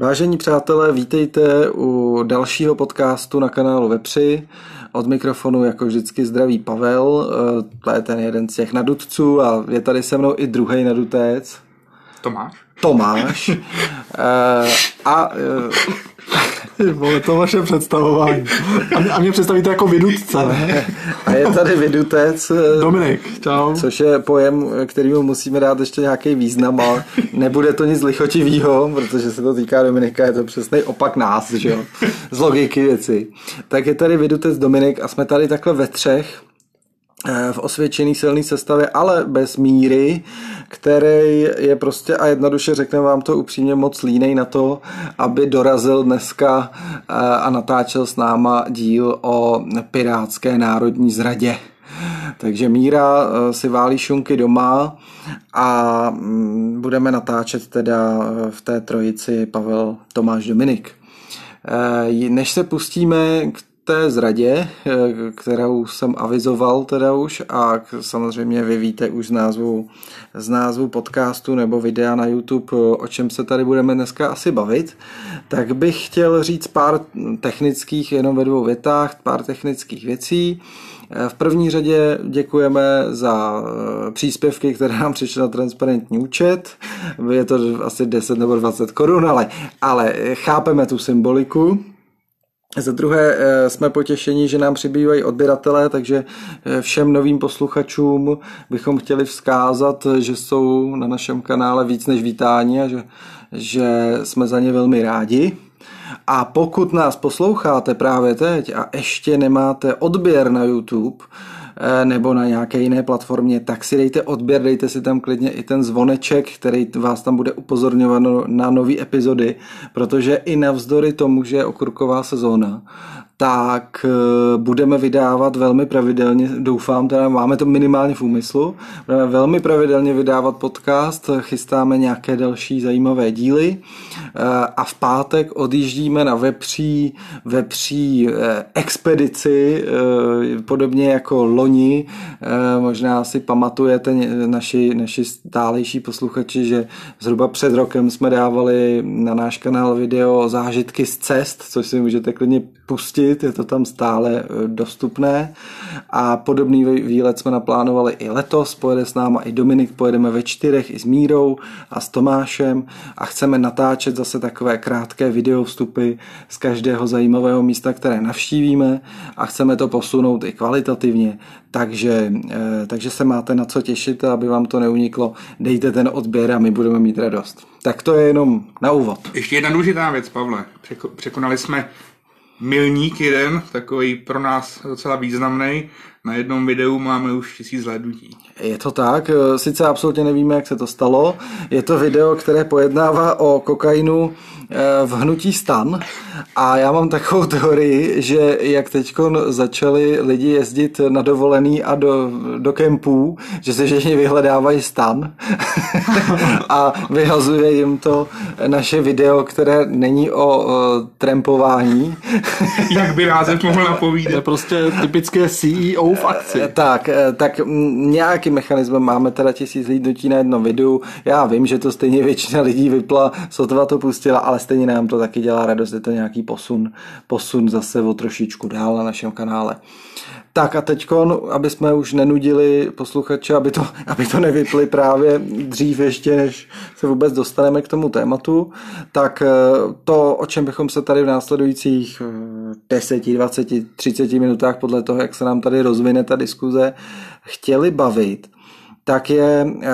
Vážení přátelé, vítejte u dalšího podcastu na kanálu Vepři. Od mikrofonu jako vždycky zdraví Pavel, eh, to je ten jeden z těch nadutců a je tady se mnou i druhý nadutec. Tomáš. Tomáš. uh, a uh, Vole, to vaše představování. A mě, a mě představíte jako vidutce, ne? A je tady vidutec. Dominik, čau. Což je pojem, kterýmu musíme dát ještě nějaký význam, ale nebude to nic lichotivého, protože se to týká Dominika, je to přesný opak nás, že jo? Z logiky věci. Tak je tady vidutec Dominik a jsme tady takhle ve třech v osvědčený silný sestavě, ale bez míry, který je prostě a jednoduše řekne vám to upřímně moc línej na to, aby dorazil dneska a natáčel s náma díl o pirátské národní zradě. Takže Míra si válí šunky doma a mm, budeme natáčet teda v té trojici Pavel Tomáš Dominik. Než se pustíme k té zradě, eh, kterou jsem avizoval teda už a samozřejmě vy víte už z názvu, z názvu podcastu nebo videa na YouTube, o čem se tady budeme dneska asi bavit, tak bych chtěl říct pár technických, jenom ve dvou větách, pár technických věcí. Eh, v první řadě děkujeme za eh, příspěvky, které nám přišly na transparentní účet. Je to asi 10 nebo 20 korun, ale, ale chápeme tu symboliku. Za druhé eh, jsme potěšení, že nám přibývají odběratelé, takže eh, všem novým posluchačům bychom chtěli vzkázat, že jsou na našem kanále víc než vítáni a že, že jsme za ně velmi rádi. A pokud nás posloucháte právě teď a ještě nemáte odběr na YouTube, nebo na nějaké jiné platformě, tak si dejte odběr, dejte si tam klidně i ten zvoneček, který vás tam bude upozorňovat na nové epizody, protože i navzdory tomu, že je okurková sezóna, tak eh, budeme vydávat velmi pravidelně, doufám, teda máme to minimálně v úmyslu, budeme velmi pravidelně vydávat podcast, chystáme nějaké další zajímavé díly eh, a v pátek odjíždíme na vepří, vepří eh, expedici, podobně jako loni, možná si pamatujete naši, naši stálejší posluchači, že zhruba před rokem jsme dávali na náš kanál video zážitky z cest, což si můžete klidně pustit, je to tam stále e, dostupné a podobný výlet jsme naplánovali i letos, pojede s náma i Dominik, pojedeme ve čtyřech i s Mírou a s Tomášem a chceme natáčet zase takové krátké video vstupy z každého zajímavého místa, které navštívíme a chceme to posunout i kvalitativně, takže, e, takže se máte na co těšit a aby vám to neuniklo, dejte ten odběr a my budeme mít radost. Tak to je jenom na úvod. Ještě jedna důležitá věc, Pavle. Překonali jsme milník jeden, takový pro nás docela významný. Na jednom videu máme už tisíc zhlédnutí. Je to tak, sice absolutně nevíme, jak se to stalo. Je to video, které pojednává o kokainu Eh, v hnutí stan a já mám takovou teorii, že jak teď začali lidi jezdit na dovolený a do, do kempů, že se všichni vyhledávají stan a vyhazuje jim to naše video, které není o, trampování. jak by název mohl napovídat. To je prostě typické CEO v akci. Eh, tak, eh, tak nějaký mechanismem máme teda tisíc lidí na jednom videu. Já vím, že to stejně většina lidí vypla, sotva to pustila, ale stejně nám to taky dělá radost, je to nějaký posun, posun zase o trošičku dál na našem kanále. Tak a teď, aby jsme už nenudili posluchače, aby to, aby to nevypli právě dřív ještě, než se vůbec dostaneme k tomu tématu, tak eh, to, o čem bychom se tady v následujících 10, 20, 30 minutách, podle toho, jak se nám tady rozvine ta diskuze, chtěli bavit, tak je eh,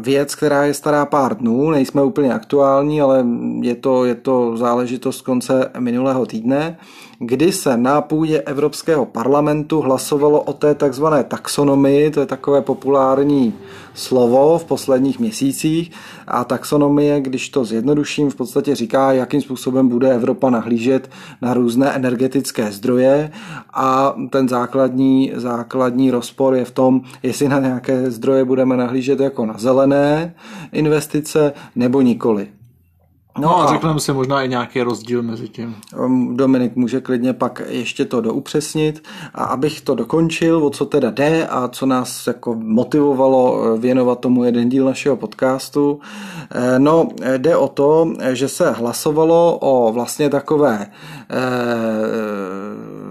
věc, která je stará pár dnů, nejsme úplně aktuální, ale je to, je to záležitost konce minulého týdne kdy se na půdě Evropského parlamentu hlasovalo o té takzvané taxonomii, to je takové populární slovo v posledních měsících a taxonomie, když to zjednoduším, v podstatě říká, jakým způsobem bude Evropa nahlížet na různé energetické zdroje a ten základní, základní rozpor je v tom, jestli na nějaké zdroje budeme nahlížet jako na zelené investice nebo nikoli. No a řekneme si možná i nějaký rozdíl mezi tím. Um, Dominik může klidně pak ještě to doupřesnit. A abych to dokončil, o co teda jde a co nás jako motivovalo eh, věnovat tomu jeden díl našeho podcastu. Eh, No, jde o to, že se hlasovalo o vlastně takové eh,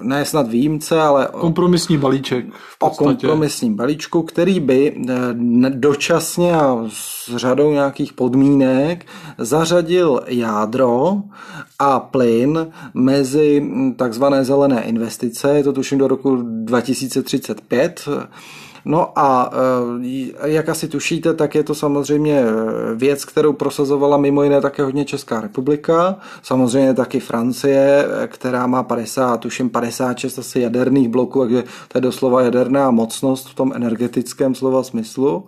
ne snad výjimce, ale o Kompromisní balíček v o kompromisním balíčku, který by eh, dočasně a s řadou nějakých podmínek zařadil jádro a plyn mezi mm, takzvané zelené investice, je to tuším do roku 2035. No a eh, jak asi tušíte, tak je to samozřejmě eh, věc, kterou prosazovala mimo jiné také hodně Česká republika, samozřejmě taky Francie, eh, která má 50, tuším 56 asi jaderných bloků, takže to je doslova jaderná mocnost v tom energetickém slova smyslu.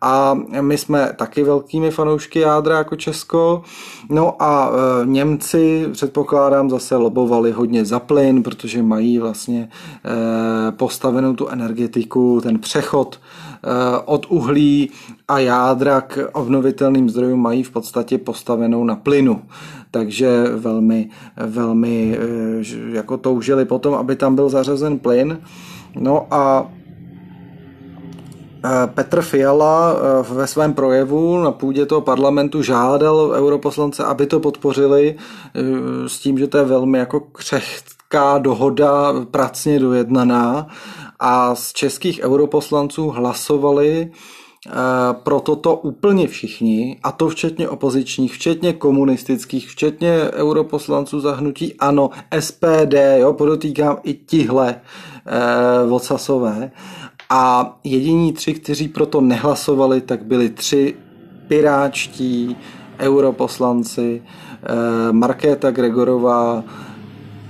A my jsme taky velkými fanoušky jádra jako Česko. No a Němci, předpokládám, zase lobovali hodně za plyn, protože mají vlastně postavenou tu energetiku, ten přechod e, od uhlí a jádra k obnovitelným zdrojům mají v podstatě postavenou na plynu. Takže velmi, velmi e, ž- jako toužili potom, aby tam byl zařazen plyn. No a Eh, Petr Fiala eh, ve svém projevu na půdě toho parlamentu žádal europoslance, aby to podpořili eh, s tím, že to je velmi jako křehká dohoda, pracně dojednaná a z českých europoslanců hlasovali eh, pro toto úplně všichni, a to včetně opozičních, včetně komunistických, včetně europoslanců zahnutí ANO, SPD, jo, podotýkám i tihle eh, vocasové. A jediní tři, kteří proto nehlasovali, tak byli tři piráčtí europoslanci, eh, Markéta Gregorová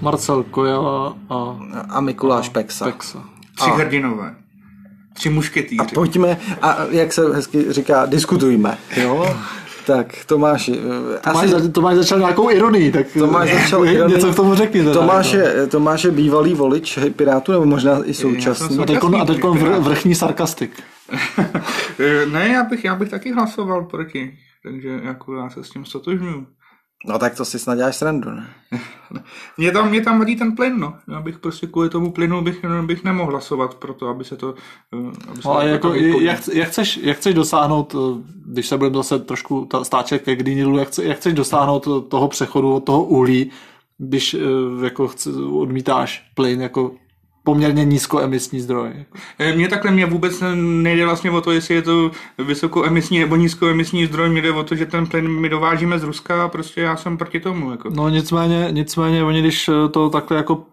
Marcel Kojala a a Mikuláš Peksa. Pexa. Tři hrdinové. Tři mušketýři. Pojďme a jak se hezky říká, diskutujme. Jo? Tak Tomáš, eh, Tomáš, za- Tomáš začal nějakou ironii, tak Tomáš začal něco ironii. k tomu řekni. Teda, Tomáš jako. je, Tomáš je bývalý volič Pirátů, nebo možná i současný. jsem A teď, a teď vr, vrchní sarkastik. Eh, ne, já bych, já bych taky hlasoval proti. Takže jako já se s tím stotožňuju. No tak to si snad děláš srandu, ne? Mě tam, mě tam vadí ten plyn, no. Já bych prostě kvůli tomu plynu bych, bych nemohl hlasovat pro to, aby se to... eh, Aby se No, ale to jako, jak, jak, chceš, jak chceš dosáhnout, eh, když se budeme zase trošku ta- stáčet ke Green Dealu, jak, chce- jak chceš dosáhnout eh, toho přechodu od toho uhlí, když jako chce, odmítáš plyn jako poměrně nízkoemisní zdroj. Eh, Mně takhle mě vůbec nejde vlastně o to, jestli je to vysokoemisní nebo nízkoemisní zdroj, mě jde o to, že ten plyn my dovážíme z Ruska a prostě já jsem proti tomu. Jako. No nicméně, nicméně oni když to takhle jako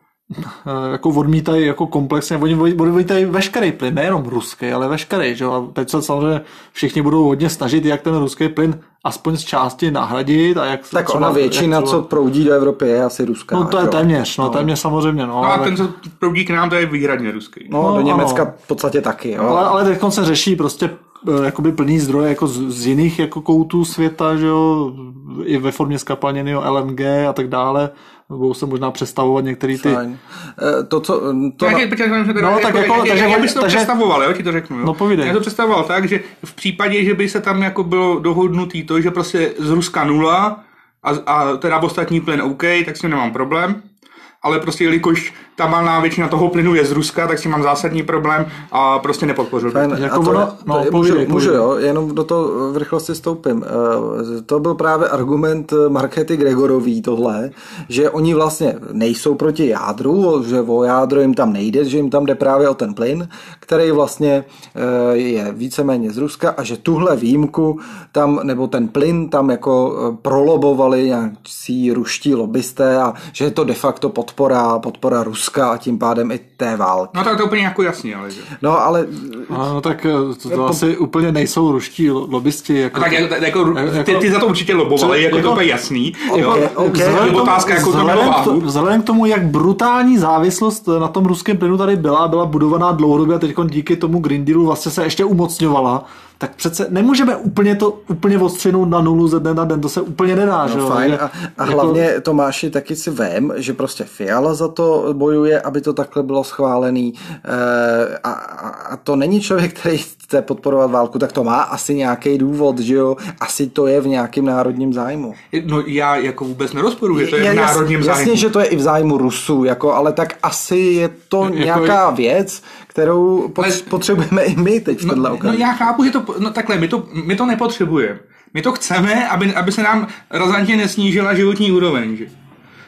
jako odmítají jako komplexně, oni odmítají veškerý plyn, nejenom ruský, ale veškerý, že jo? A teď se samozřejmě všichni budou hodně snažit, jak ten ruský plyn aspoň z části nahradit a jak Tak třeba- ona většina, jak co proudí do Evropy, je asi ruská. No to je jo. téměř, no, téměř samozřejmě, no. No a ale, ten, co proudí k nám, to je výhradně ruský. No, No, do Německa ano. v podstatě taky, jo. ale, ale teď se řeší prostě eh, jakoby plný zdroje jako z, z jiných jako koutů světa, že jo, i ve formě skapalněného LNG a tak dále. Budou se možná představovat některé ty... Fajn. Eh, To, co, to, počkej, No, tak jako- takže já bych to takže- představoval, jo, ti to řeknu. Jo. No, povídej. Já to představoval tak, že v případě, že by se tam jako bylo dohodnutý to, že prostě z Ruska nula a, a teda ostatní plyn OK, tak s tím nemám problém. Ale prostě jelikož ta malá většina toho plynu je z Ruska, tak s tím mám zásadní problém a prostě nepodpořil. Fajn, Jako a to, ono- no, to je- můžu, můžu, povídej. jo, jenom do toho v rychlosti stoupím. Eh, To byl právě argument Markety Gregorový tohle, že oni vlastně nejsou proti jádru, že o jádro jim tam nejde, že jim tam jde právě o ten plyn, který vlastně eh, je víceméně z Ruska a že tuhle výjimku tam, nebo ten plyn tam jako eh, prolobovali nějakcí ruští lobbysté a že je to de facto podpora, podpora Ruska a tím pádem i té války. No tak to je úplně jako jasný, ale že. No ale No, tak eh, to, to asi úplně nejsou ruští lo- lobbysti. Jako, A tak jako, jako, jako- ty, ty, za to určitě lobovali, jako, jako- to je jasný. Ok, jo. ok. Je otázka, jako to k to, vzhledem k tomu, jak brutální závislost na tom ruském plynu tady byla, byla budovaná dlouhodobě a teď díky tomu Green Dealu vlastně se ještě umocňovala, tak přece nemůžeme úplně to úplně odstřinout na nulu ze dne na den, to se úplně nedá, že No, jo? fajn. Že A, a jako- hlavně Tomáši taky si vem, že prostě Fiala za to bojuje, aby to takhle bylo schválený e, a, a, to není člověk, který chce podporovat válku, tak to má asi nějaký důvod, že jo? Asi to je v nějakém národním zájmu. No já jako vůbec nerozporuji, že to je, Je- v národním Jasně, zájmu. že to je i v zájmu Rusů, jako, ale tak asi je to Jako- nějaká věc, kterou pot, potřebujeme i my teď v tenhle No, no okamžik. já chápu, že to, no takhle, my to, my to nepotřebujeme. My to chceme, aby, aby se nám razantně nesnížila životní úroveň. Že?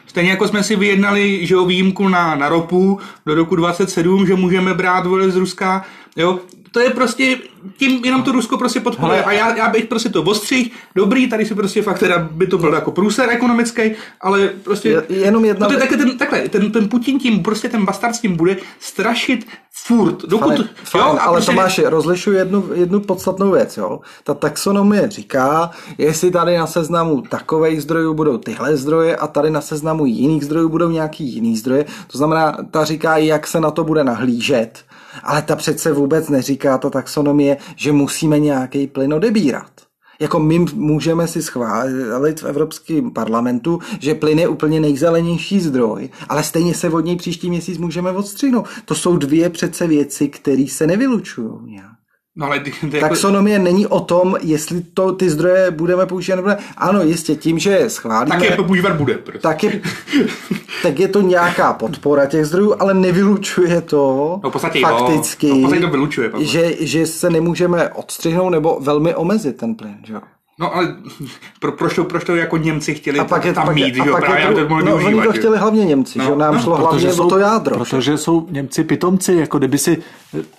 Stejně jako jsme si vyjednali že jo, výjimku na, na ropu do roku 27, že můžeme brát vole z Ruska, jo, to je prostě, tím jenom to Rusko prostě podporuje. A já, já bych prostě to ostřih, dobrý, tady si prostě fakt teda by to byl jako průser ekonomický, ale prostě... Je- jenom jedna- No to je takhle, ten, takhle ten, ten Putin tím, prostě ten bastard s tím bude strašit furt, dokud... Fajn, fajn, a ale prostě- Tomáši, rozlišuji jednu, jednu podstatnou věc. Jo? Ta taxonomie říká, jestli tady na seznamu takových zdrojů budou tyhle zdroje a tady na seznamu jiných zdrojů budou nějaký jiný zdroje. To znamená, ta říká, jak se na to bude nahlížet. Ale ta přece vůbec neříká, ta taxonomie, že musíme nějaký plyn odebírat. Jako my můžeme si schválit v Evropském parlamentu, že plyn je úplně nejzelenější zdroj, ale stejně se od něj příští měsíc můžeme odstřihnout. To jsou dvě přece věci, které se nevylučují nějak. No ale ty, ty jako, Taxonomie není o tom, jestli to ty zdroje budeme používat nebo ne. Ano, jistě, tím, že je schválíme, tak je používat bude. Prostě. tak je, tak je to nějaká podpora těch zdrojů, ale nevylučuje to No, v podstatě fakticky, No, v podstatě to vylučuje, že, že se nemůžeme odstřihnout nebo velmi omezit ten plyn. Že? No ale pro, proč, to, proč to jako Němci chtěli A pak je, tam pak mít, je, že jo, a pak právě to mohli no, oni to chtěli hlavně Němci, No, že jo, nám no, šlo hlavně o to jádro. že? Protože jsou Němci pitomci, jako kdyby si,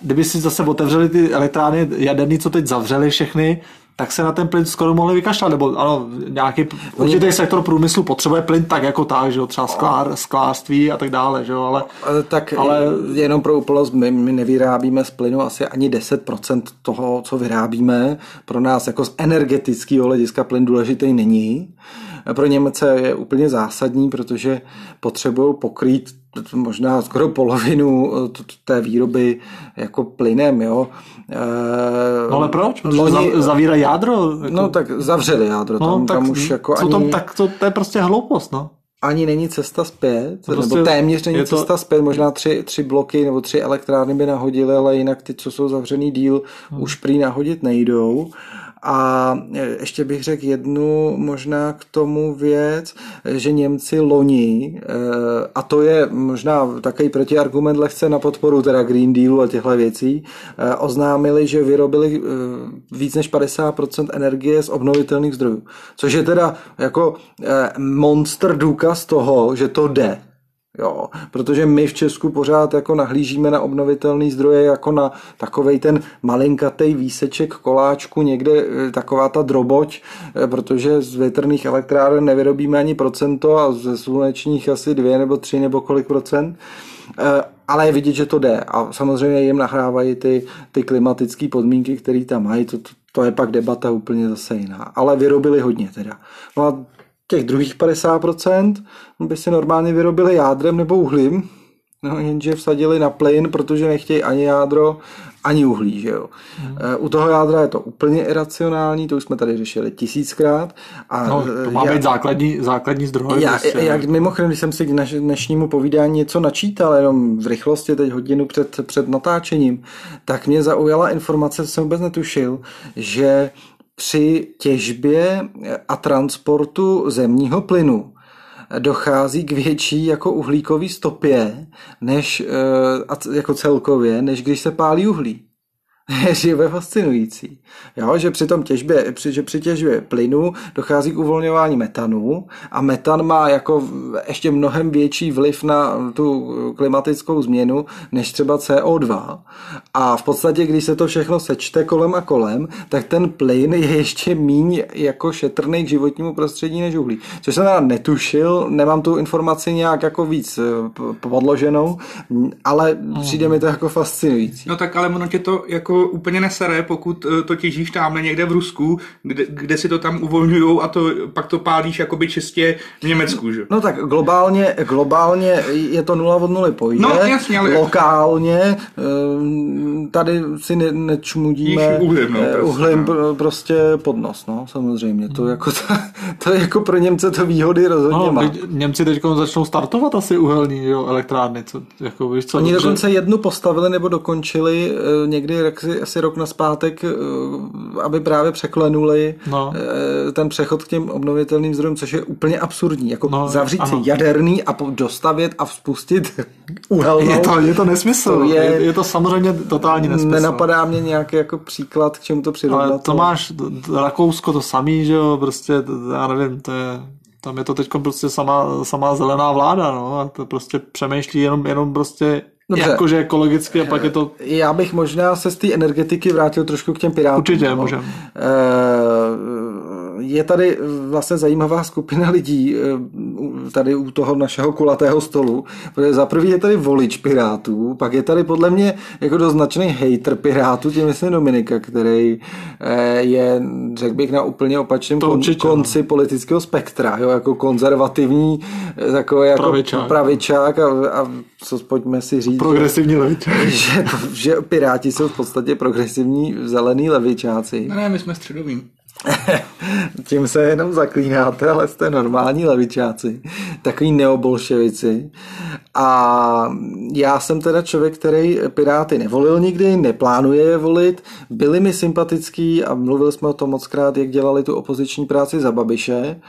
kdyby si zase otevřeli ty elektrárny jaderný, co teď zavřeli všechny, tak se na ten plyn skoro mohli vykašlat, nebo ano, nějaký určitý sektor průmyslu potřebuje plyn tak jako tak, že jo, třeba sklár, sklářství a tak dále, že jo, ale Tak Ale- ale jenom pro úplnost, my, my nevyrábíme z plynu asi ani 10% toho, co vyrábíme. Pro nás jako z energetického hlediska plyn důležitý není. Pro Němce je úplně zásadní, protože potřebují pokrýt možná skoro polovinu eh, té výroby jako plynem, jo. Eh, No ale proč? Loni- za, zavírají jádro. Jako, No tak zavřeli jádro, tam, no, tak, tam už jako ani, tam, tak to, to, je prostě hloupost, no. ani není cesta zpět, To prostě nebo téměř není to- cesta zpět, možná tři, tři bloky nebo tři elektrárny by nahodily, ale jinak ty, co jsou zavřený díl, hmm. už prý nahodit nejdou. A e, ještě bych řekl jednu možná k tomu věc, že Němci loni, e, a to je možná takový protiargument lehce na podporu teda Green Dealu a těchto věcí, e, oznámili, že vyrobili víc než 50% energie z obnovitelných zdrojů. Což je teda jako monster důkaz toho, že to jde. Jo, protože my v Česku pořád jako nahlížíme na obnovitelné zdroje jako na takovej ten malinkatej výseček koláčku, někde eh, taková ta droboť, eh, protože z větrných elektráren nevyrobíme ani procento a ze slunečních asi dvě nebo tři nebo kolik procent. Eh, Ale je vidět, že to jde a samozřejmě jim nahrávají ty, ty klimatické podmínky, které tam mají, to, to, to je pak debata úplně zase jiná. Ale vyrobili hodně teda. No a těch druhých 50% by si normálně vyrobili jádrem nebo uhlím, no, jenže vsadili na plyn, protože nechtějí ani jádro, ani uhlí. Že jo? Hmm. U toho jádra je to úplně iracionální, to už jsme tady řešili tisíckrát. A No, to má já- být základní, základní zdroj. já, prostě. jak mimochodem, když jsem si k naš, dnešnímu povídání něco načítal, jenom v rychlosti, teď hodinu před, před natáčením, tak mě zaujala informace, co jsem vůbec netušil, že při těžbě a transportu zemního plynu dochází k větší jako uhlíkový stopě, než eh, jako celkově, než když se pálí uhlí. je živé fascinující. Jo, že při tom těžbě, při, že při těžbě plynu dochází k uvolňování metanu a metan má jako ještě mnohem větší vliv na tu klimatickou změnu než třeba CO2. A v podstatě, když se to všechno sečte kolem a kolem, tak ten plyn je ještě míň jako šetrný k životnímu prostředí než uhlí. Což jsem teda netušil, nemám tu informaci nějak jako víc eh, podloženou, ale přijde mi to jako fascinující. No tak ale ono tě to jako jako úplně nesere, pokud eh, to těžíš tamhle někde v Rusku, kde, kde si to tam uvolňují a to, pak to pálíš jakoby čistě v Německu, že? No tak globálně, globálně je to nula od nuly pojde. No, jasně, ale- Lokálně ehm, tady si ne, nečmudíme uhlím, no, eh, prostě, uhlím no. pr- prostě pod nos, no, samozřejmě. To, jako to, to je jako pro Němce to výhody rozhodně No, má. teď Němci teď začnou startovat asi uhelný jo, elektrárny, co, jako víš co, Oni dobře. dokonce jednu postavili nebo dokončili eh, někdy asi, asi rok naspátek, eh, aby právě překlenuli No. eh, ten přechod k těm obnovitelným zdrojům, což je úplně absurdní. Jako No, zavřít si jaderný a dostavět a spustit uhelnou. je to, je to nesmysl, To je- je, je to samozřejmě totální nesmysl. Nenapadá mě nějaký jako příklad, k čemu to přirovnat. Ale to máš Rakousko to samý, že jo, prostě, já nevím, to je, tam je to teď prostě sama, sama zelená vláda, no, a to prostě přemýšlí jenom, jenom prostě Dobře. jakože ekologicky a pak je to, Já bych možná se z té energetiky vrátil trošku k těm pirátům. Určitě, no. můžem. Eh, Je tady vlastně zajímavá skupina lidí eh, u- tady u toho našeho kulatého stolu. Protože za prvý je tady volič pirátů, pak je tady podle mě jako dost značný hater pirátů, tím myslím Dominika, který eh, je, řekl bych, na úplně opačném kon, no. konci politického spektra, jo, jako konzervativní, eh, takový jako Pravičák. pravičák a, a co pojďme si říct, progresivní levice. že, že Piráti jsou v podstatě progresivní zelený levičáci. Ne, ne, my jsme středoví. Tím se jenom zaklínáte, ale jste normální levičáci, takový neobolševici. A já jsem teda člověk, který Piráty nevolil nikdy, neplánuje je volit, byli mi sympatický a mluvili jsme o tom moc krát, jak dělali tu opoziční práci za Babiše,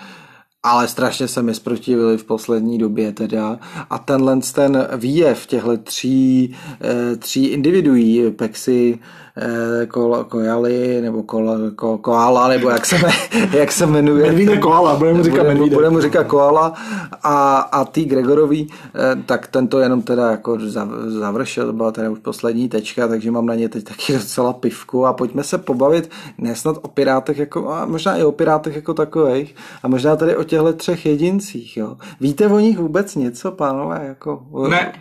ale strašně se mi zprotivili v poslední době teda. A tenhle ten výjev těchto tří, eh, tří individuí, Pexy, eh, Kol, Kojali, nebo Kol, ko, Koala, nebo jak se, jak se jmenuje. Medvídek koala, budeme mu říkat Bude- medvídek. Bude mu říkat Koala a, a tý Gregorový, eh, tak tento jenom teda jako zav- završil, to byla teda už poslední tečka, takže mám na ně teď taky docela pivku a pojďme se pobavit nesnad o pirátech jako, a možná i o pirátech jako takových a možná tady o těchto třech jedincích, jo. Víte o nich vůbec něco, pánové, jako? Ne,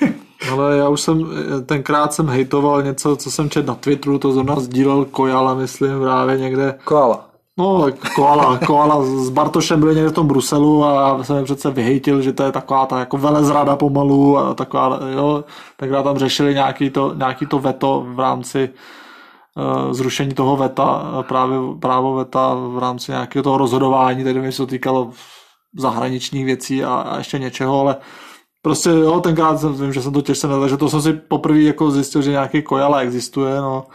Ale já už jsem, tenkrát jsem hejtoval něco, co jsem četl na Twitteru, to zrovna sdílel Kojala, myslím, právě někde. Koala. No, koala, koala s Bartošem byli někde v tom Bruselu a já jsem je přece vyhejtil, že to je taková ta jako velezrada pomalu a taková, jo, tenkrát tam řešili nějaký to, nějaký to veto v rámci uh, zrušení toho veta, eh, právě právo veta v rámci nějakého toho rozhodování, tedy mi se to týkalo zahraničních věcí a, a ještě něčeho, ale prostě jo, tenkrát jsem, vím, že jsem to těžce nedal, že to jsem si poprvé jako zjistil, že nějaký Kojala existuje, no.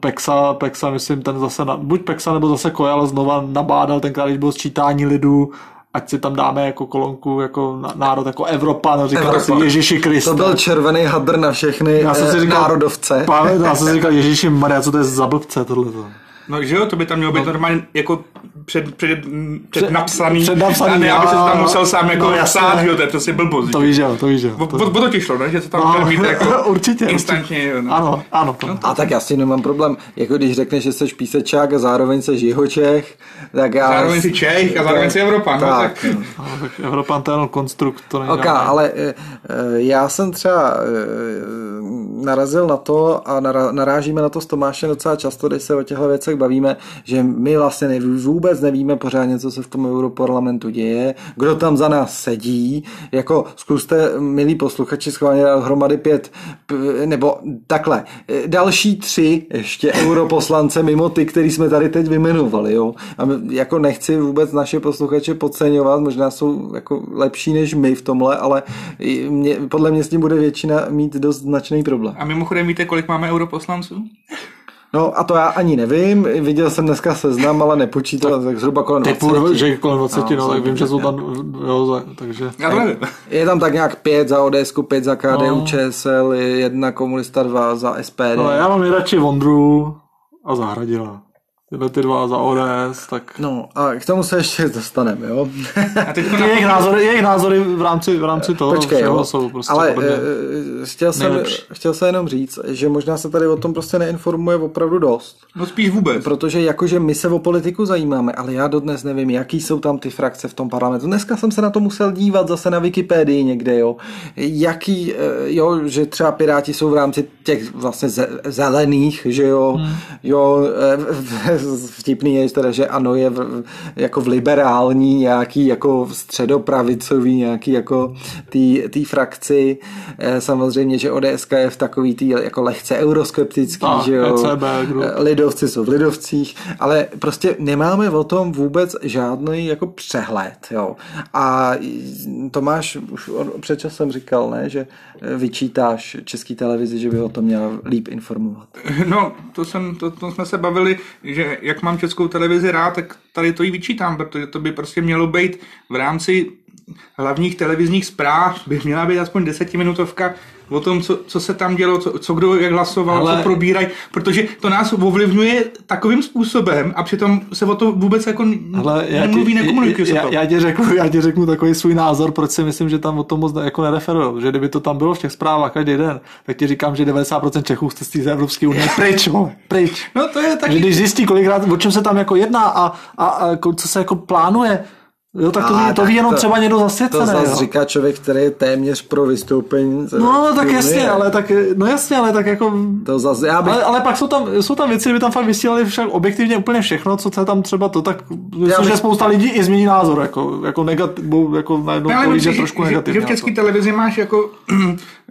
Pexa, Pexa, myslím, ten zase, na, buď Pexa nebo zase Kojala znova nabádal tenkrát, když bylo sčítání lidu, ať si tam dáme jako kolonku, jako národ, jako Evropa, no říkal Evropa. si Ježíši Kriste. To byl červený hadr na všechny já jsem si eh, říkal, národovce. Páve, já jsem si říkal, Ježíši Maria, co to je za blbce tohleto. No že jo, to by tam mělo být normálně jako před, před, před napsaný, přednapsaný, a ne, aby se tam musel sám jako No, no, jasně. psát, že jo, to je prostě blbost. To víš, jo, to víš, jo. To, to ti šlo, ne? že to tam No, mít jako určitě, instantně. Jo, no. ano, ano. To, A tak já s tím nemám problém. Jako když řekneš, že jsi písečák a zároveň jsi jihočech, tak já... Zároveň jsi Čech a zároveň jsi Evropan, no, Tak, no. no, tak Evropan to je jenom konstrukt, to není Ok, ale eh, eh, já jsem třeba eh, narazil na to a narážíme na to s Tomášem docela často, když se o těchto věcech bavíme, že my vlastně neví, vůbec nevíme pořádně, co se v tom europarlamentu děje, kdo tam za nás sedí, jako zkuste, milí posluchači, schválně hromady pět, nebo takhle, další tři ještě europoslance mimo ty, který jsme tady teď vymenovali, jo. A jako nechci vůbec naše posluchače podceňovat, možná jsou jako lepší než my v tomhle, ale mě, podle mě s tím bude většina mít dost značný problém. A mimochodem víte, kolik máme europoslanců? No a to já ani nevím, viděl jsem dneska seznam, ale nepočítal, tak zhruba kolem 20. Typu, že kolem 20, no, No, tak vím, že jsou tam, jo, za- takže... Já to nevím. Je tam tak nějak pět za ODS, pět za KDU, No. ČSL, jedna komunista, dva za SPD. No, já mám nejradši Vondru a Zahradila. Tyhle ty dva za ODS, tak... No a k tomu se ještě dostaneme, jo. A teď Jejich názory, jejich názory v rámci, v rámci toho Počkej, všeho jo. jsou prostě ale eh, chtěl, jsem, nejlepší. chtěl jsem jenom říct, že možná se tady o tom prostě neinformuje opravdu dost. No spíš vůbec. Protože jakože my se o politiku zajímáme, ale já dodnes nevím, jaký jsou tam ty frakce v tom parlamentu. Dneska jsem se na to musel dívat zase na Wikipedii někde, jo. Jaký, eh, jo, že třeba Piráti jsou v rámci těch vlastně ze- zelených, že jo. Hmm. Jo, eh, vtipný je teda, že ano, je v, jako v liberální nějaký jako středopravicový nějaký jako tý frakci. Eh, Samozřejmě, že ODS je v takový tý jako lehce euroskeptický, Tak, že jo. ECB, Eh, lidovci jsou v lidovcích, ale prostě nemáme o tom vůbec žádný jako přehled, jo. A Tomáš už před časem říkal, ne, že eh, vyčítáš český televizi, že by o tom měla líp informovat. No, to, jsem, to, to jsme se bavili, že jak mám českou televizi rád, tak tady to i vyčítám, protože to by prostě mělo být v rámci hlavních televizních zpráv, by měla být aspoň desetiminutovka o tom, co, co se tam dělo, co, co kdo jak hlasoval, Ale- co probírají, protože to nás ovlivňuje takovým způsobem a přitom se o to vůbec jako Ale já nemluví, nekomunikuje se já, to. já, ti řeknu, já ti řeknu takový svůj názor, proč si myslím, že tam o tom moc ne- jako nereferují. Že kdyby to tam bylo v těch zprávách každý den, tak ti říkám, že 90% Čechů chce z té Evropské unie pryč, vole, pryč. No to je Že taky... když zjistí, kolikrát, o čem se tam jako jedná a, a, a jako, co se jako plánuje, jo, tak to, A, ví, to tak ví jenom to- třeba někdo To zasvěcený. zase jo. říká člověk, který je téměř pro vystoupení. No, tak jasně, unie. ale tak, no jasně, ale tak jako To zase, já bych ale, ale pak jsou tam, jsou tam věci, kdyby tam fakt vysílali však objektivně úplně všechno, co se tam třeba to, tak myslím, bych- že spousta lidí i změní názor, jako, jako, negativ, jako najednou že- trošku že, že negativně. v české to. televizi máš jako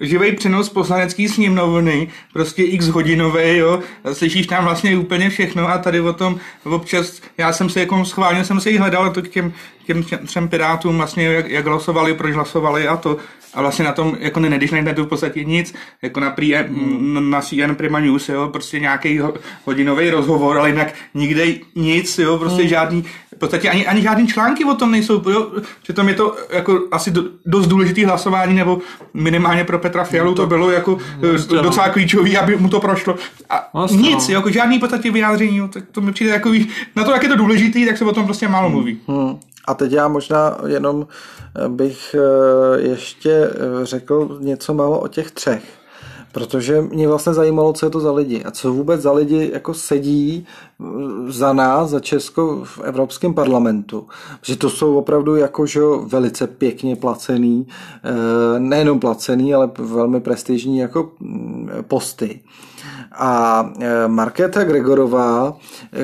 živý přenos poslanecký sněmovny, prostě x hodinový, jo, slyšíš tam vlastně úplně všechno a tady o tom občas, já jsem se jako schválně jsem se jí hledal to k těm, těm třem pirátům vlastně, jak, jak hlasovali, proč hlasovali a to. A vlastně na tom, jako ne, když najdete v podstatě nic, jako na, prý, Hmm. na CNN Prima News, jo, prostě nějaký ho, hodinový rozhovor, ale jinak nikde nic, jo, Hmm. prostě žádný, v podstatě ani, ani žádný články o tom nejsou, jo, přitom je to jako asi do, dost důležitý hlasování, nebo minimálně pro Petra Fialu to bylo jako no. docela klíčový, aby mu to prošlo. A Vlastně, nic, no. jako žádný v podstatě vyjádření, jo, tak to mi přijde jako, na to, jak je to důležitý, tak se o tom prostě málo mluví. Hmm. A teď já možná jenom eh, bych eh, ještě eh, řekl něco málo o těch třech. Protože mě vlastně zajímalo, co je to za lidi a co vůbec za lidi jako sedí mm, za nás, za Česko v Evropském parlamentu. Že to jsou opravdu jako, že jo, velice pěkně placený, nejenom placený, ale velmi prestižní jako mm, posty. A eh, Markéta Gregorová,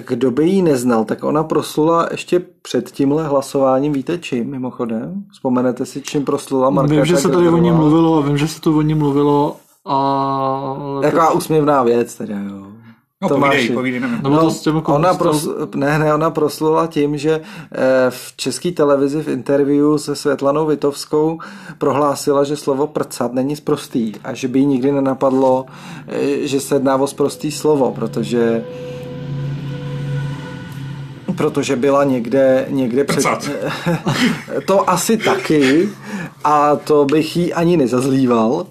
kdo by ji neznal, tak ona proslula ještě před tímhle hlasováním, víte čím mimochodem? Vzpomenete si, čím proslula Markéta Vím, že se tady o ní Gregorová? mluvilo, vím, že se tu o ní mluvilo a... Taková úsměvná věc teda, jo. No Tomáši. povídej, povídej, nevím. Nebo to s těmi ona, pros, ne, ne, ona proslula tím, že eh, v české televizi v interview se Světlanou Vitovskou prohlásila, že slovo prcat není sprostý a že by jí nikdy nenapadlo, eh, že se jedná o sprostý slovo, protože protože byla někde, někde před... Prcat. to asi taky a to bych jí ani nezazlíval,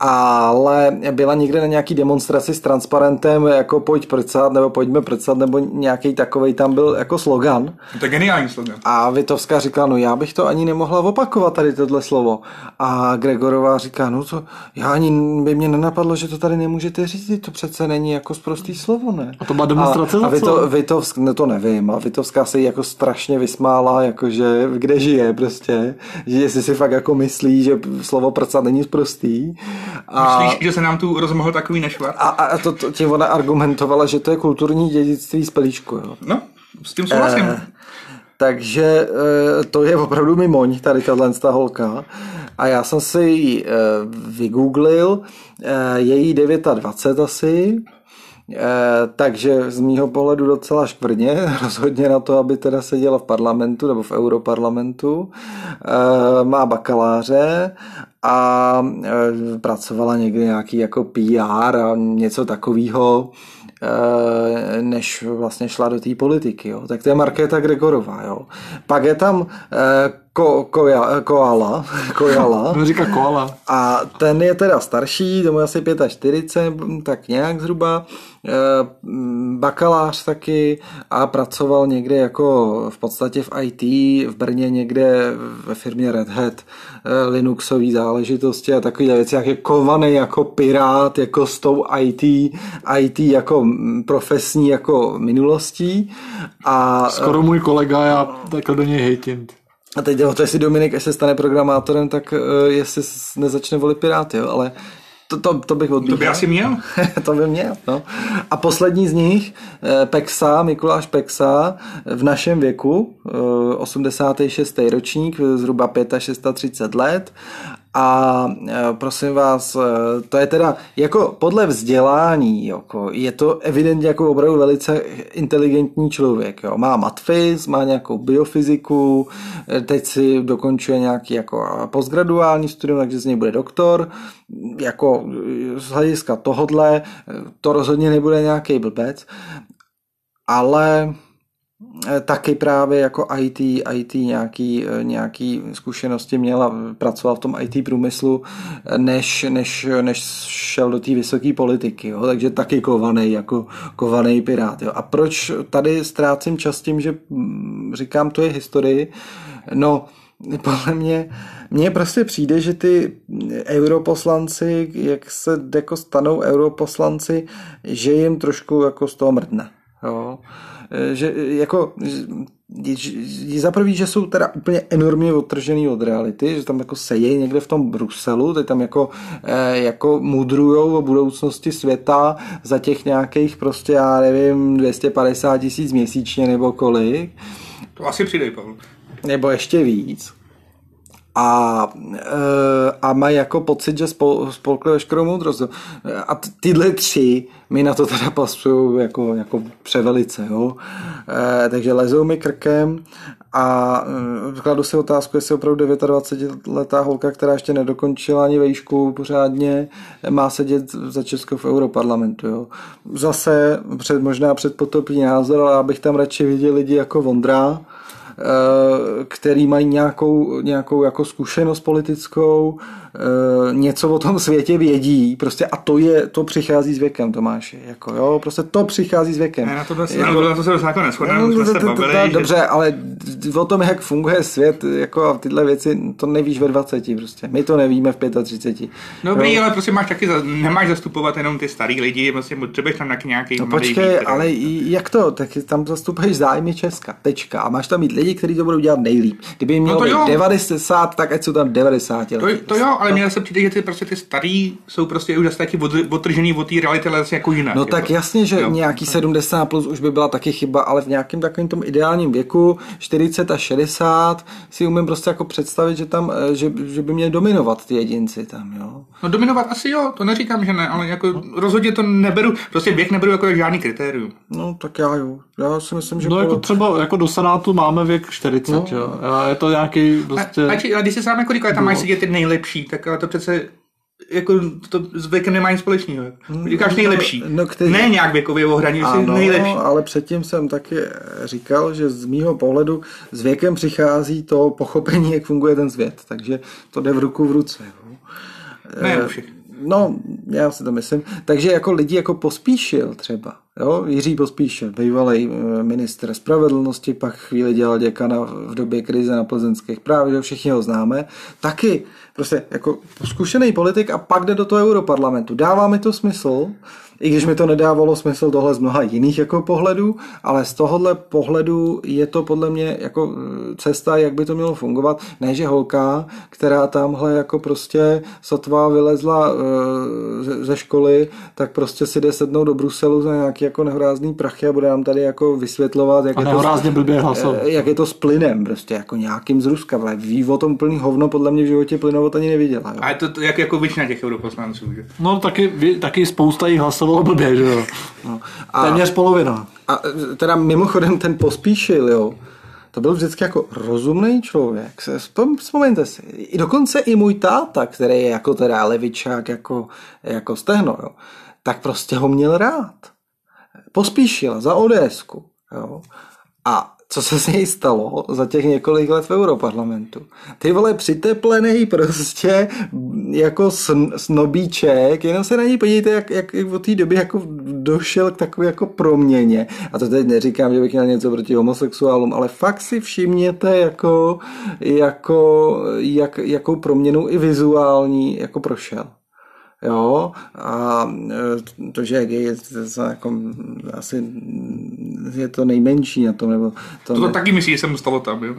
ale byla někde na nějaký demonstraci s transparentem jako pojď prcat, nebo pojďme prcat, nebo nějaký takovej tam byl jako slogan. To je geniální slogan. A Vitovská říkala, no já bych to ani nemohla opakovat tady tohle slovo. A Gregorová říká, no to já ani by mě nenapadlo, že to tady nemůžete říct, to přece není jako sprostý slovo, ne? A to byla demonstrace a, a Vito? Vitovsk, no to nevím, a Vitovská se jí jako strašně vysmála, jakože kde žije prostě, že jestli si fakt jako myslí, že slovo prcat není sprostý. A, Myslíš, že se nám tu rozmohl takový nešvar? a, a to, to, tím ona argumentovala, že to je kulturní dědictví z pelíšku, jo. No, s tím souhlasím. Eh, takže eh, to je opravdu mimoň, tady tahle ta holka. A já jsem si ji eh, vygooglil, eh, je jí 29 asi, takže z mýho pohledu docela škvrně, rozhodně na to, aby teda seděla v parlamentu nebo v europarlamentu. Eh, Má bakaláře a eh, pracovala někdy nějaký jako PR a něco takového eh, než vlastně šla do té politiky. Jo. Tak to je Markéta Gregorová. Jo. Pak je tam eh, ko, koja, koala, kojala. No říká koala. A ten je teda starší, tomu je asi 45, tak nějak zhruba. Eh, Bakalář taky a pracoval někde jako v podstatě v IT, v Brně někde ve firmě Red Hat, eh, Linuxové záležitosti a takové věci, jak je kovaný jako pirát, jako s tou IT, IT jako profesní jako minulostí. A, Skoro můj kolega, já takhle do něj hejtím. A teď jde o to, jestli Dominik se stane programátorem, tak uh, jestli nezačne volit Piráty, jo, ale to, to, to bych odbíhal. To by asi měl. to by měl, no. A poslední z nich, eh, Pexa, Mikuláš Pexa, v našem věku, eh, 86. ročník, zhruba 35 let a eh, prosím vás, eh, to je teda jako podle vzdělání, jako, je to evidentně jako opravdu velice inteligentní člověk. Jo. Má matfiz, má nějakou biofyziku, eh, teď si dokončuje nějaký jako postgraduální studium, takže z něj bude doktor. Jako z hlediska tohodle to rozhodně nebude nějaký blbec, ale taky právě jako IT, IT nějaký, eh, nějaký zkušenosti měla, pracoval v tom IT průmyslu, eh, než, než, než šel do té vysoké politiky, jo? takže taky kovaný, jako kovaný pirát. Jo? A proč tady ztrácím čas tím, že mm, říkám, to je historii, no podle mě, mně prostě přijde, že ty europoslanci, jak se jako stanou europoslanci, že jim trošku jako z toho mrdne. Jo? Že jako že- za prvý, že jsou teda úplně enormně odtržený od reality, že tam jako sedějí někde v tom Bruselu, teď tam jako, eh, jako mudrujou o budoucnosti světa za těch nějakých prostě, já nevím, 250 tisíc měsíčně nebo kolik To asi přidej, Pavel. nebo ještě víc. A, e, a mají jako pocit, že spol, spolkli veškerou moudrost. A tyhle tři mi na to teda pasují jako, jako převelice. Jo? E, takže lezou mi krkem a e, kladu si otázku, jestli opravdu 29-letá holka, která ještě nedokončila ani vejšku pořádně, má sedět za Česko v Europarlamentu. Jo? Zase před, možná předpotopí názor, ale já bych tam radši viděl lidi jako Vondra, eh, který mají nějakou, nějakou jako zkušenost politickou, eh, něco o tom světě vědí, prostě a to je, to přichází s věkem, Tomáši, jako jo, prostě to přichází s věkem. Ne, na to, se, Jako- na to se jako neschodneme, No, už jsme to- se bavili. Dobře, ale o tom, jak funguje svět, jako a tyhle věci, to nevíš ve 20 prostě. My to nevíme v 35. Dobrý, Jo. ale prostě máš taky, nemáš zastupovat jenom ty starý lidi, prostě potřebuješ tam nějaký No mladý počkej, vítr. ale jak to? Tak tam zastupuješ zájmy Česka, tečka. A máš tam mít lidi, kteří to budou dělat nejlíp. Kdyby jim mělo to být jo. 90, tak ať jsou tam 90 To, to jo, ale mně se přijde, že ty, prostě ty starý jsou prostě už zase taky od- odtržený od té reality, ale zase jako jinak. No jako. tak jasně, že Jo. nějaký 70 plus už by byla taky chyba, ale v nějakém takovém tom ideálním věku 40 a 60 si umím prostě jako představit, že tam, eh, že, že by měli dominovat ty jedinci tam, jo. No dominovat asi jo, to neříkám, že ne, ale jako rozhodně to neberu, prostě věk neberu jako žádný kritérium. No tak já jo. Já si myslím, že No po- jako třeba jako do Senátu máme věk 40, no. jo. A je to nějaký prostě... a, či, a když si sám jako říkal, tam máš sedět ty nejlepší, tak ale to přece jako to s věkem nemá nic společného. Říkáš nejlepší. no, který- Ne nějak věkově ohraní, jsi Ano, nejlepší. ale předtím jsem taky říkal, že z mýho pohledu s věkem přichází to pochopení, jak funguje ten svět. Takže to jde v ruku v ruce. Jo. Ne všech. No, já si to myslím. Takže jako lidi jako Pospíšil třeba, jo? Jiří Pospíšil, bývalý eh, minister spravedlnosti, pak chvíli dělal děkana v době krize na plzeňských právě, že všichni ho známe, taky prostě jako zkušený politik a pak jde do toho europarlamentu. Dává mi to smysl, i když mi to nedávalo smysl tohle z mnoha jiných jako pohledů, ale z tohohle pohledu je to podle mě jako eh, cesta, jak by to mělo fungovat. Ne, že holka, která tamhle jako prostě sotva vylezla eh, ze školy, tak prostě si jde sednout do Bruselu za nějaký jako nehorázný prachy a bude nám tady jako vysvětlovat, jak A je to, blbě hlasovat. eh, jak je to s plynem, prostě jako nějakým z Ruska, ale ví o tom plný hovno, podle mě v životě plynovod ani neviděla. Jo. A je to t- jak, jako většina těch europoslanců. Že? No taky, taky spousta jich hlasovalo blbě, že jo. No. A... Téměř polovina. A e, teda mimochodem ten pospíšil, jo, to byl vždycky jako rozumný člověk. Se- Vzpomeňte si. I dokonce i můj táta, který je jako teda levičák, jako, jako stehno, jo, tak prostě ho měl rád. Pospíšil za ODSku, jo. A co se s něj stalo za těch několik let v Europarlamentu. Ty vole přiteplený prostě jako sn, snobíček, jenom se na něj podívejte, jak, jak, jak od té doby jako došel k takové jako proměně. A to teď neříkám, že bych měl něco proti homosexuálům, ale fakt si všimněte jako, jako jak, jakou proměnu i vizuální jako prošel. Jo, a e, to, že je gay, je to jako asi je to nejmenší na tom, nebo to, to, to ne... taky myslí, že se mu stalo tam, jo?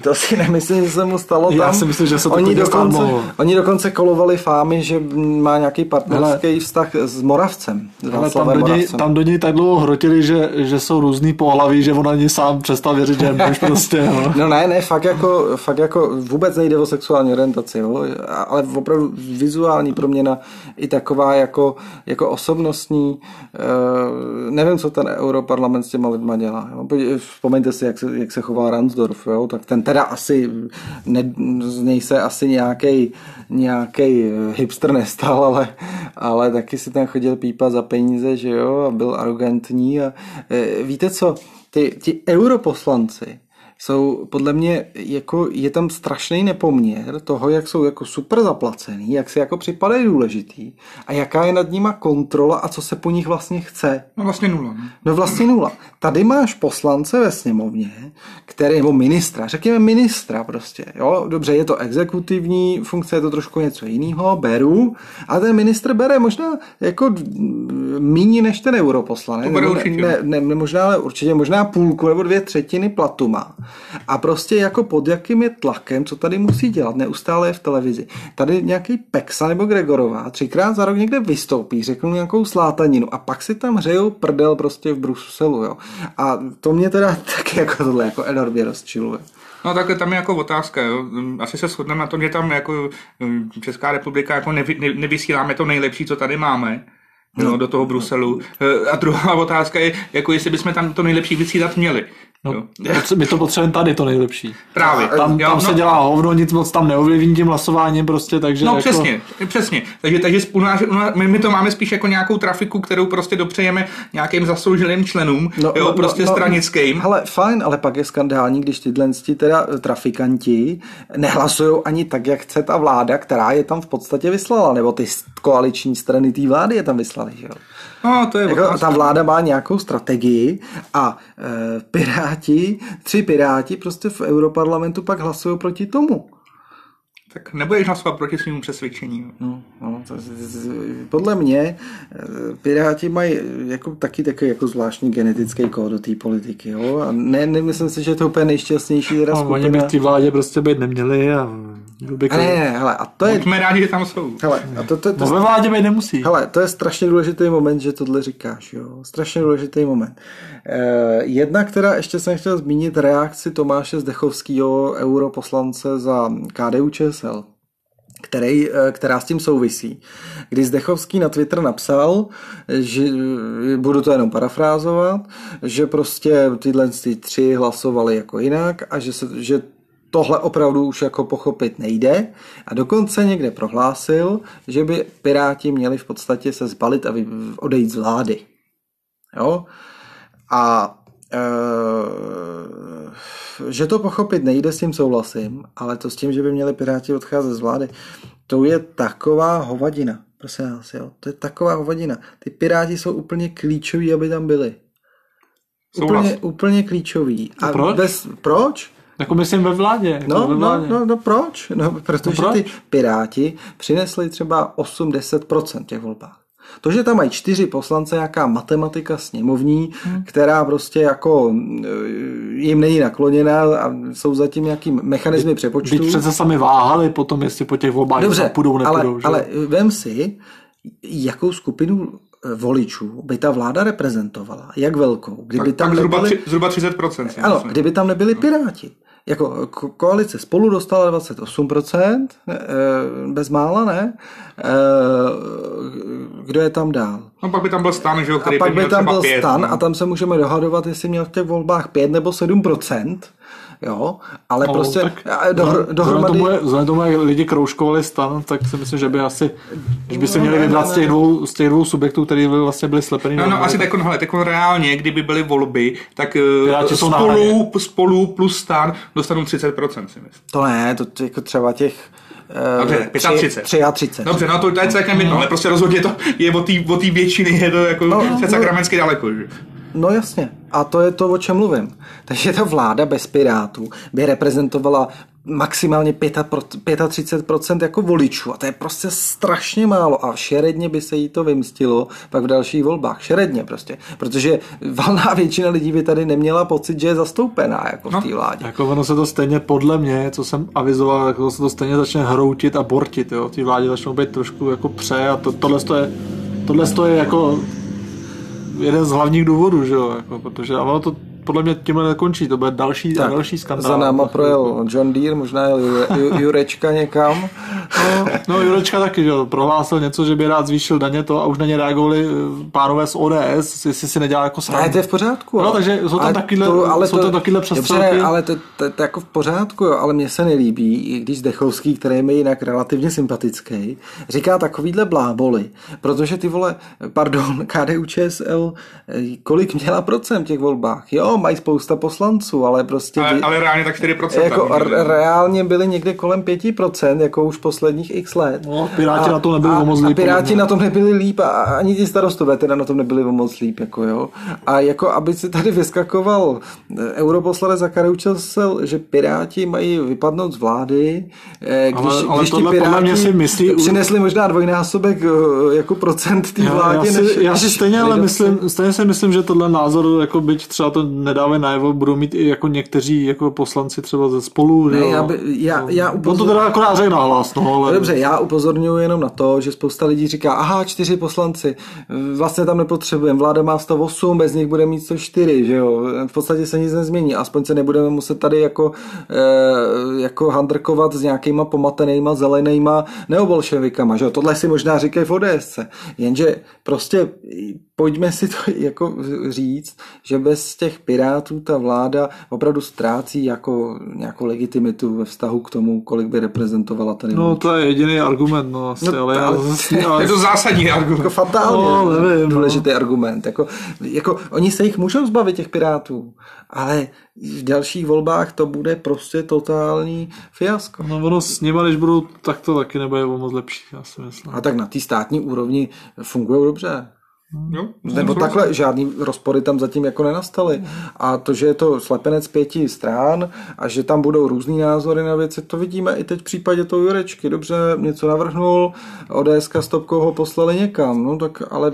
To si nemyslím, že se mu stalo tam. Já si myslím, že se to oni dokonce, oni dokonce kolovali fámy, že má nějaký partnerský ale, vztah s Moravcem. S ale tam do, něj, tam do něj tak dlouho hrotili, že, že jsou různý pohlaví, že on ani sám přestal věřit, že je muž prostě. No. no ne, ne, fakt jako, fakt jako vůbec nejde o sexuální orientaci, jo? ale opravdu vizuální proměna i taková jako, jako osobnostní, uh, nevím, co ten europarlament s těma lidma dělá. Jo? Vzpomeňte si, jak se, jak se chová Ransdorf, jo? tak ten teda asi, ne, z něj se asi nějaký nějaký hipster nestal, ale, ale taky si tam chodil pípa za peníze, že jo, a byl arrogantní a e, víte co, ty, ti europoslanci, jsou podle mě, jako je tam strašný nepoměr toho, jak jsou jako super zaplacený, jak si jako připadají důležitý a jaká je nad nima kontrola a co se po nich vlastně chce. No vlastně nula. Ne? No vlastně nula. Tady máš poslance ve sněmovně, který, nebo ministra, řekněme ministra prostě, jo, dobře, je to exekutivní funkce, je to trošku něco jiného, beru, a ten ministr bere možná jako méně než ten europoslanec. Určitě. Ne, ne, ne, možná, ale určitě možná půlku nebo dvě třetiny platu má. A prostě jako pod jakým je tlakem, co tady musí dělat, neustále je v televizi. Tady nějaký Pexa nebo Gregorová třikrát za rok někde vystoupí, řeknu nějakou slátaninu a pak si tam hřejou prdel prostě v Bruselu, jo. A to mě teda taky jako tohle jako enormně rozčiluje. No takhle tam je jako otázka, jo. Asi se shodneme na tom, že tam jako hm, Česká republika jako nevy, ne, nevysíláme to nejlepší, co tady máme. No, do toho Bruselu. A druhá otázka je, jako jestli bychom tam to nejlepší vysílat měli. No, my to potřebujeme tady, to nejlepší. Právě. Tam, jo, tam se no, dělá hovno, nic moc tam neovlivní tím hlasováním prostě, takže... No jako... přesně, přesně. Takže, takže u nás, u nás, my, my, to máme spíš jako nějakou trafiku, kterou prostě dopřejeme nějakým zasloužilým členům, no, jo, no, prostě no, stranickým. Ale fajn, ale pak je skandální, když tyhle teda trafikanti nehlasují ani tak, jak chce ta vláda, která je tam v podstatě vyslala, nebo ty koaliční strany té vlády je tam vyslali, že jo? No, to je jako, ta vláda má nějakou strategii a e, piráti, tři piráti prostě v europarlamentu pak hlasují proti tomu. Tak nebudeš hlasovat proti svým přesvědčení. No, no, to, podle mě e, Piráti mají jako, taky takový jako zvláštní genetický kód do té politiky. Jo? A ne, nemyslím si, že je to úplně nejšťastnější teda no, Oni by v té vládě prostě být neměli a Ne, ne, hele, a to je... Buďme rádi, že tam jsou. Hele, a to, to, to, to, ve vládě být nemusí. Hele, to je strašně důležitý moment, že tohle říkáš, jo. Strašně důležitý moment. Eh, jedna, která ještě jsem chtěl zmínit, reakci Tomáše Zdechovského, europoslance za KDU ČSL který, eh, která s tím souvisí. Kdy Zdechovský na Twitter napsal, že budu to jenom parafrázovat, že prostě tyhle ty tři hlasovali jako jinak a že, se, že tohle opravdu už jako pochopit nejde a dokonce někde prohlásil, že by Piráti měli v podstatě se zbalit a odejít z vlády. Jo? A e, že to pochopit nejde, s tím souhlasím, ale to s tím, že by měli Piráti odcházet z vlády, to je taková hovadina. Prosím vás, jo. To je taková hovadina. Ty Piráti jsou úplně klíčoví, aby tam byli. Úplně, úplně klíčoví. A, a proč? Bez, proč? Jako myslím ve vládě. Jako no, ve no, vládě. No, no, no, proč? No, protože no proč? ty Piráti přinesli třeba 80% těch volbách. To, že tam mají čtyři poslance, jaká matematika sněmovní, hmm. která prostě jako eh, jim není nakloněná a jsou zatím nějaký mechanizmy přepočtu. Byť přece sami váhali potom, jestli po těch volbách Dobře, půjdou, nepůjdou. Ale, že? ale vem si, jakou skupinu eh, voličů by ta vláda reprezentovala, jak velkou. Kdyby tak, tam tak zhruba, nebyli, zhruba 30%. Ano, kdyby tam nebyli Piráti jako koalice spolu dostala 28%, eh, bez mála, ne? Eh, kdo je tam dál? No pak by tam byl stan, že jo, který a pak by, by tam byl pět, stan no. a tam se můžeme dohadovat, jestli měl v těch volbách 5 nebo 7%. Jo, ale No, prostě tak a do, Vzhledem dohromady... tomu, je- vzhledem tomu, jak lidi kroužkovali stan, tak si myslím, že by asi, když by se No, měli ne, vybrat z těch ne. dvou, z těch dvou subjektů, který by vlastně byli slepený. No, no, dohromady, asi tak- tak, hele, tak reálně, kdyby byly volby, tak eh, Piráti spolu, spolu plus stan dostanou 30%, si myslím. To ne, to, jako třeba těch... eh, Dobře, tři- 35. 33. Dobře, no to, to je celkem jedno, ale prostě rozhodně to je od té většiny, je to jako No, no, no. sakramensky daleko, že? No jasně. A to je to, o čem mluvím. Takže ta vláda bez Pirátů by reprezentovala maximálně 35% 35% jako voličů. A to je prostě strašně málo. A šeredně by se jí to vymstilo pak v dalších volbách. Šeredně prostě. Protože valná většina lidí by tady neměla pocit, že je zastoupená jako v No, té vládě. Jako ono se to stejně podle mě, co jsem avizoval, jako se to stejně začne hroutit a bortit, jo. Ty vládě začnou být trošku jako pře a to, tohle to je, tohle to je jako jeden z hlavních důvodů, že jo, jako, protože a ono to podle mě tímhle nekončí, to bude další a další skandál. Za náma projel John Deere, možná Jurečka někam. No, no Jurečka taky, že jo, prohlásil něco, že by rád zvýšil daně to a už na ně reagovali eh, pánové z ODS, jestli si nedělá jako srandu. Ne, to je v pořádku. No, ale- takže jsou tam ale takovýhle- jsou tam takovýhle přestřelky. Dobře, ale to, to, to, jako v pořádku, jo, ale mně se nelíbí, i když Zdechovský, který je mi jinak relativně sympatický, říká takovýhle bláboli, protože ty vole, pardon, KDU ČSL, eh, kolik měla procent v těch volbách? Jo, mají spousta poslanců, ale prostě... Ale, ale reálně tak 4%. jako r- reálně byli někde kolem 5%, jako už posledních x let. No, Piráti na tom nebyli a, moc a líp, Piráti podle mě. na tom nebyli líp a ani ti starostové teda na tom nebyli o moc líp, jako jo. A jako aby si tady vyskakoval eh, europoslanec za Kareučel, že Piráti mají vypadnout z vlády, eh, když, Ale- ale když ti Piráti mě si myslí- přinesli možná dvojnásobek eh, jako procent té Já, vládě. já, si, než- já si než stejně ale myslím, stejně si myslím, že tohle názor, jako byť třeba to nedávají najevo, budou mít i jako někteří jako poslanci třeba ze spolu. Ne, že jo. já by- já- já On to upozor- teda akorát řekl nahlas, no, ale... Dobře, já upozorňuji jenom na to, že spousta lidí říká, aha, čtyři poslanci, vlastně tam nepotřebujeme, vláda má 108, bez nich bude mít 104, že jo, v podstatě se nic nezmění, aspoň se nebudeme muset tady jako, eh, jako handrkovat s nějakýma pomatenýma, zelenýma neobolševikama, že jo, tohle si možná říkají v ODSce, jenže prostě pojďme si to jako říct, že bez těch pirátů ta vláda opravdu ztrácí jako nějakou legitimitu ve vztahu k tomu, kolik by reprezentovala tady No to je jediný argument, no asi, No, ale, já ale- zase, ale Je to zásadní argument. jako fatálně No, nevím, no. důležitý argument. Jako, jako, oni se jich můžou zbavit, těch pirátů, ale v dalších volbách to bude prostě totální fiasko. no, ono s nima, když budou, tak to taky nebude moc lepší, já si myslím. A tak na té státní úrovni fungují dobře. Jo? Nebo takhle, žádný rozpory tam zatím jako nenastaly. A to, že je to slepenec pěti strán a že tam budou různý názory na věci, to vidíme i teď v případě toho Jurečky. Dobře, něco navrhnul, ODS s Topkou ho poslali někam, no tak ale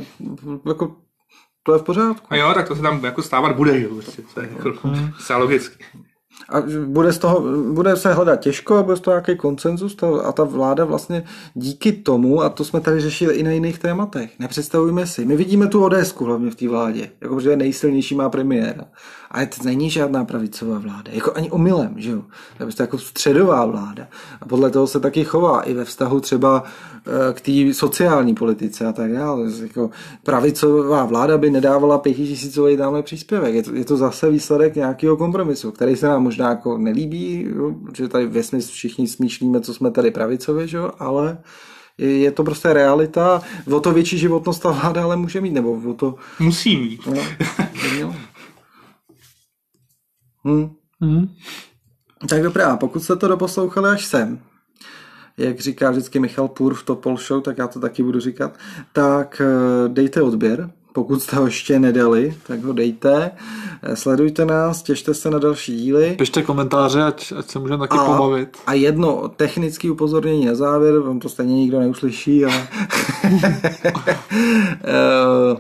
jako to je v pořádku. A jo, tak to se tam jako stávat bude, jo, prostě, to je jako zcela logicky. A bude, z toho, bude se hledat těžko a bude z toho nějaký koncenzus a ta vláda vlastně díky tomu, a to jsme tady řešili i na jiných tématech, nepředstavujme si, my vidíme tu ODS hlavně v té vládě, jako že je nejsilnější má premiéra. Ale to není žádná pravicová vláda, jako ani omylem, že jo. To je prostě jako středová vláda. A podle toho se taky chová i ve vztahu třeba eh, k té sociální politice a tak dále. Jako pravicová vláda by nedávala pětitisícový tamhle příspěvek. Je to, je to zase výsledek nějakého kompromisu, který se nám možná jako nelíbí, jo, že tady ve smyslu všichni smýšlíme, co jsme tady pravicově, že jo, ale je, je to prostě realita. O to větší životnost ta vláda ale může mít, nebo o to... Musí mít. No, by měla. Hm. Hmm. Tak dobrá, pokud jste to doposlouchali až sem, jak říká vždycky Michal Půr v Topol Show, tak já to taky budu říkat, tak eh, dejte odběr, pokud jste ho ještě nedali, tak ho dejte, Eh, sledujte nás, těšte se na další díly. Pište komentáře, ať, ať se můžeme taky pobavit. a jedno technické upozornění na závěr, on to stejně nikdo neuslyší, ale eh,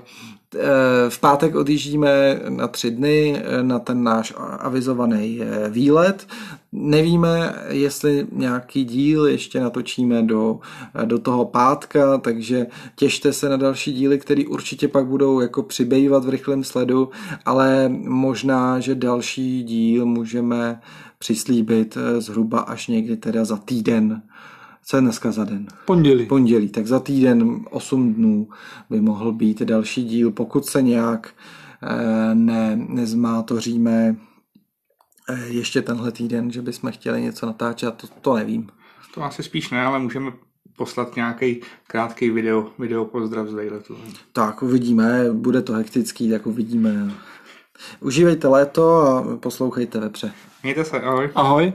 v pátek odjíždíme na tři dny eh, na ten náš avizovaný eh, výlet. Nevíme, jestli nějaký díl ještě natočíme do, eh, do toho pátka, takže těšte se na další díly, které určitě pak budou jako přibývat v rychlém sledu, ale možná, že další díl můžeme přislíbit eh, zhruba až někdy teda za týden. Co je dneska za den? Pondělí. pondělí, tak za týden 8 dnů by mohl být další díl, pokud se nějak eh, ne, nezmátoříme Eh, ještě tenhle týden, že bychom chtěli něco natáčet, to, to nevím. To asi spíš ne, ale můžeme poslat nějaký krátký video, video pozdrav z vejletu. Tak uvidíme, bude to hektický, tak uvidíme. Užívejte léto a poslouchejte vepře. Mějte se, ahoj. Ahoj.